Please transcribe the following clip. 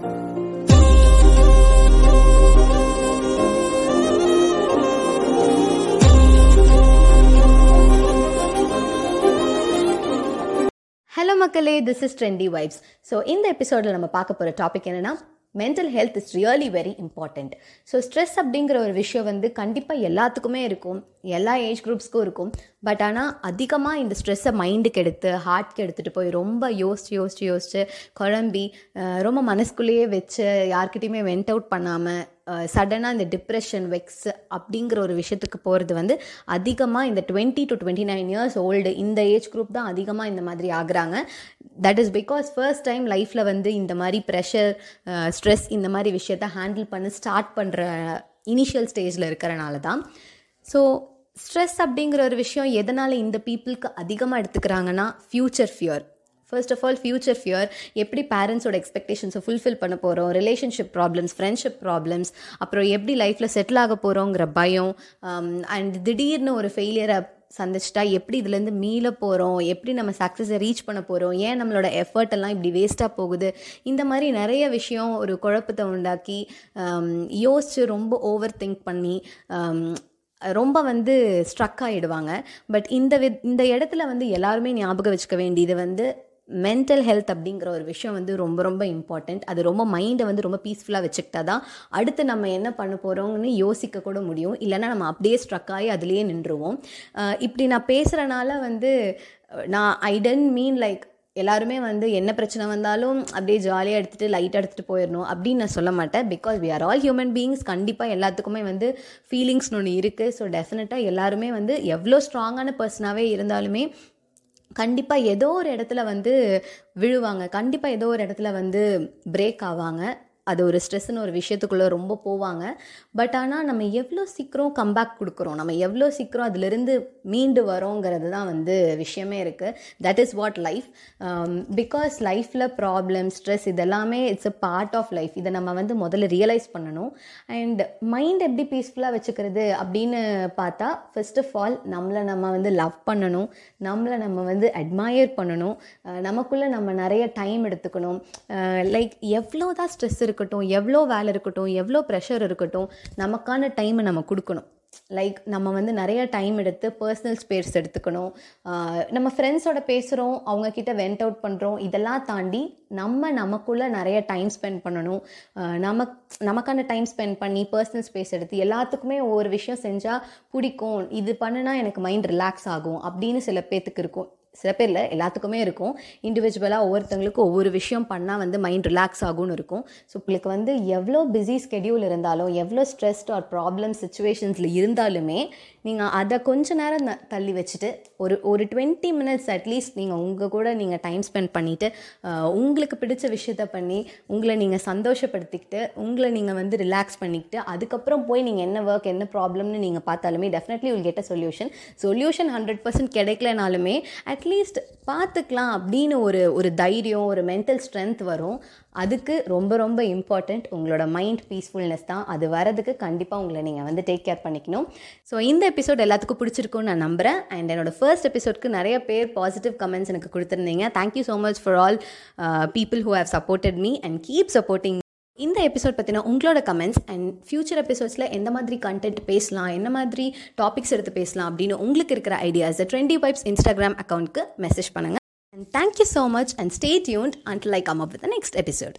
Hello மக்களே this is trendy vibes so இந்த எபிசோடில் நம்ம பார்க்க போகிற டாபிக் என்னென்னா mental health is really very important so stress அப்படிங்கிற ஒரு விஷயம் வந்து கண்டிப்பாக எல்லாத்துக்குமே இருக்கும். எல்லா ஏஜ் குரூப்ஸ்க்கும் இருக்கும். பட் ஆனால் அதிகமாக இந்த ஸ்ட்ரெஸ்ஸை மைண்டுக்கு எடுத்து ஹார்ட்க்கு எடுத்துகிட்டு போய் ரொம்ப யோசிச்சு யோசிச்சு யோசிச்சு குழம்பி ரொம்ப மனசுக்குள்ளேயே வச்சு யார்கிட்டையுமே வெண்ட் அவுட் பண்ணாமல் சடனாக இந்த டிப்ரெஷன் வெக்ஸ் அப்படிங்கிற ஒரு விஷயத்துக்கு போகிறது வந்து அதிகமாக இந்த twenty to twenty nine years old இந்த ஏஜ் குரூப் தான் அதிகமாக இந்த மாதிரி ஆகுறாங்க. That is because first time லைஃப்பில் வந்து இந்த மாதிரி ப்ரெஷர் ஸ்ட்ரெஸ் uh, இந்த மாதிரி விஷயத்த ஹேண்டில் பண்ண ஸ்டார்ட் பண்ணுற இனிஷியல் ஸ்டேஜில் இருக்கிறனால தான். ஸோ ஸ்ட்ரெஸ் அப்படிங்கிற ஒரு விஷயம் எதனால் இந்த பீப்புளுக்கு அதிகமாக எடுத்துக்கிறாங்கன்னா future fear first of all future fear எப்படி பேரண்ட்ஸோட எக்ஸ்பெக்டேஷன்ஸை ஃபுல்ஃபில் பண்ண போகிறோம் ரிலேஷன்ஷிப் ப்ராப்ளம்ஸ் ஃப்ரெண்ட்ஷிப் ப்ராப்ளம்ஸ் அப்புறம் எப்படி லைஃப்பில் செட்டில் ஆக போகிறோங்கிற பயம் um, அண்ட் திடீர்னு ஒரு ஃபெயிலியரை சந்திச்சிட்டா எப்படி இதுலேருந்து மீள போகிறோம் எப்படி நம்ம சக்ஸஸை ரீச் பண்ண போகிறோம் ஏன் நம்மளோட எஃபர்ட் எல்லாம் இப்படி வேஸ்ட்டாக போகுது? இந்த மாதிரி நிறைய விஷயம் ஒரு குழப்பத்தை உண்டாக்கி யோசித்து ரொம்ப ஓவர் திங்க் பண்ணி ரொம்ப வந்து ஸ்ட்ரக் ஆகிடுவாங்க பட் இந்த வி இந்த இடத்துல வந்து எல்லாருமே ஞாபகம் வச்சுக்க வேண்டியது வந்து மென்டல் ஹெல்த் அப்படிங்கிற ஒரு விஷயம் வந்து ரொம்ப ரொம்ப இம்பார்ட்டண்ட் அது ரொம்ப மைண்டை வந்து ரொம்ப பீஸ்ஃபுல்லாக வச்சுக்கிட்டா தான் அடுத்து நம்ம என்ன பண்ண போகிறோம்னு யோசிக்க கூட முடியும். இல்லைன்னா நம்ம அப்படியே ஸ்ட்ரக் ஆகி அதுலேயே நின்றுவோம் இப்படி நான் பேசுகிறனால வந்து நான் ஐ டென்ட் மீன் லைக் எல்லாருமே வந்து என்ன பிரச்சனை வந்தாலும் அப்படியே ஜாலியாக எடுத்துகிட்டு லைட்டாக எடுத்துகிட்டு போயிடணும் அப்படின்னு நான் சொல்ல மாட்டேன். Because we are all human beings கண்டிப்பாக எல்லாத்துக்குமே வந்து ஃபீலிங்ஸ்னு ஒன்று இருக்குது ஸோ டெஃபினட்டாக எல்லாருமே வந்து எவ்வளோ ஸ்ட்ராங்கான பர்சனாகவே இருந்தாலுமே கண்டிப்பாக ஏதோ ஒரு இடத்துல வந்து விழுவாங்க. கண்டிப்பாக ஏதோ ஒரு இடத்துல வந்து பிரேக் ஆவாங்க. அது ஒரு ஸ்ட்ரெஸ்னு ஒரு விஷயத்துக்குள்ளே ரொம்ப போவாங்க. பட் ஆனால் நம்ம எவ்வளோ சீக்கிரம் கம்பேக் கொடுக்குறோம் நம்ம எவ்வளோ சீக்கிரம் அதுலேருந்து மீண்டு வரோங்கிறது தான் வந்து விஷயமே இருக்குது that is what life because லைஃப்பில் ப்ராப்ளம் ஸ்ட்ரெஸ் இதெல்லாமே it's a part of life இதை நம்ம வந்து முதல்ல ரியலைஸ் பண்ணணும். அண்ட் மைண்ட் எப்படி பீஸ்ஃபுல்லாக வச்சுக்கிறது அப்படின்னு பார்த்தா ஃபர்ஸ்ட் ஆஃப் ஆல் நம்மளை நம்ம வந்து லவ் பண்ணணும். நம்மளை நம்ம வந்து அட்மயர் பண்ணணும். நமக்குள்ளே நம்ம நிறைய டைம் எடுத்துக்கணும். லைக் எவ்வளோ தான் ஸ்ட்ரெஸ் இருக்கட்டும் எவ்வளோ வேலை இருக்கட்டும் எவ்வளோ ப்ரெஷர் இருக்கட்டும் நமக்கான டைமை நம்ம கொடுக்கணும். லைக் நம்ம வந்து நிறைய டைம் எடுத்து பர்சனல் ஸ்பேஸ் எடுத்துக்கணும். நம்ம ஃப்ரெண்ட்ஸோட பேசுகிறோம் அவங்க கிட்ட வெண்ட் அவுட் பண்ணுறோம் இதெல்லாம் தாண்டி நம்ம நமக்குள்ளே நிறைய டைம் ஸ்பெண்ட் பண்ணணும். நமக் நமக்கான டைம் ஸ்பெண்ட் பண்ணி பர்சனல் ஸ்பேஸ் எடுத்து எல்லாத்துக்குமே ஒவ்வொரு விஷயம் செஞ்சால் பிடிக்கும். இது பண்ணுனா எனக்கு மைண்ட் ரிலாக்ஸ் ஆகும் அப்படின்னு சில பேத்துக்கு இருக்கும். சில பேரில் எல்லாத்துக்குமே இருக்கும். இண்டிவிஜுவலாக ஒவ்வொருத்தவங்களுக்கும் ஒவ்வொரு விஷயம் பண்ணால் வந்து மைண்ட் ரிலாக்ஸ் ஆகும்னு இருக்கும். ஸோ உங்களுக்கு வந்து எவ்வளோ பிஸி ஸ்கெடியூல் இருந்தாலும் எவ்வளோ ஸ்ட்ரெஸ்ட் ஆர் ப்ராப்ளம் சுச்சுவேஷன்ஸில் இருந்தாலுமே நீங்கள் அதை கொஞ்ச நேரம் தள்ளி வச்சுட்டு ஒரு ஒரு டுவெண்ட்டி மினிட்ஸ் அட்லீஸ்ட் நீங்கள் உங்கள் கூட நீங்கள் டைம் ஸ்பெண்ட் பண்ணிவிட்டு உங்களுக்கு பிடிச்ச விஷயத்த பண்ணி உங்களை நீங்கள் சந்தோஷப்படுத்திக்கிட்டு உங்களை நீங்கள் வந்து ரிலாக்ஸ் பண்ணிக்கிட்டு அதுக்கப்புறம் போய் நீங்கள் என்ன ஒர்க் என்ன ப்ராப்ளம்னு நீங்கள் பார்த்தாலுமே டெஃபினெட்லி உங்கள் கெட்ட சொல்யூஷன் சொல்யூஷன் ஹண்ட்ரட் பர்சன்ட் கிடைக்கலனாலுமே அட் அட்லீஸ்ட் பார்த்துக்கலாம் அப்படின்னு ஒரு ஒரு தைரியம் ஒரு மென்டல் ஸ்ட்ரென்த் வரும். அதுக்கு ரொம்ப ரொம்ப இம்பார்ட்டண்ட் உங்களோட மைண்ட் பீஸ்ஃபுல்னஸ் தான். அது வரதுக்கு கண்டிப்பாக உங்களை நீங்கள் வந்து டேக் கேர் பண்ணிக்கணும். ஸோ இந்த எபிசோட் எல்லாத்துக்கும் பிடிச்சிருக்கும்னு நான் நம்புகிறேன் அண்ட் என்னோட ஃபர்ஸ்ட் எபிசோட்க்கு நிறைய பேர் பாசிட்டிவ் கமெண்ட்ஸ் எனக்கு கொடுத்துருந்தீங்க. Thank you so much for all people who have supported me and keep supporting இந்த எபிசோட் பற்றின உங்களோட கமெண்ட்ஸ் அண்ட் ஃபியூச்சர் எபிசோட்ஸில் எந்த மாதிரி கண்டென்ட் பேசலாம் என்ன மாதிரி டாபிக்ஸ் எடுத்து பேசலாம் அப்படின்னு உங்களுக்கு இருக்கிற ஐடியாஸ் ட்ரெண்டி வைப்ஸ் இன்ஸ்டாகிராம் அக்கௌண்ட்க்கு மெசேஜ் பண்ணுங்கள் and thank you so much and stay tuned and like come up with next episode